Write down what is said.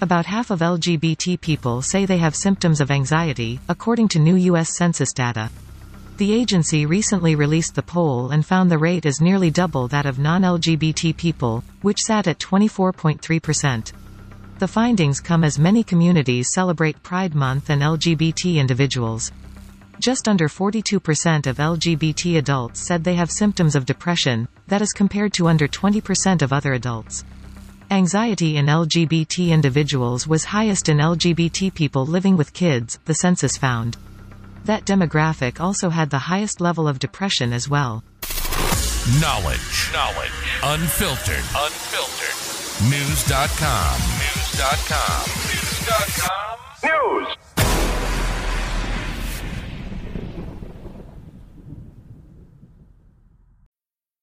About half of LGBT people say they have symptoms of anxiety, according to new U.S. Census data. The agency recently released the poll and found the rate is nearly double that of non-LGBT people, which sat at 24.3%. The findings come as many communities celebrate Pride Month and LGBT individuals. Just under 42% of LGBT adults said they have symptoms of depression, that is compared to under 20% of other adults. Anxiety in LGBT individuals was highest in LGBT people living with kids, the census found. That demographic also had the highest level of depression as well. Knowledge. Knowledge. Unfiltered. Unfiltered. Knewz.com. Knewz.com. Knewz.com. News.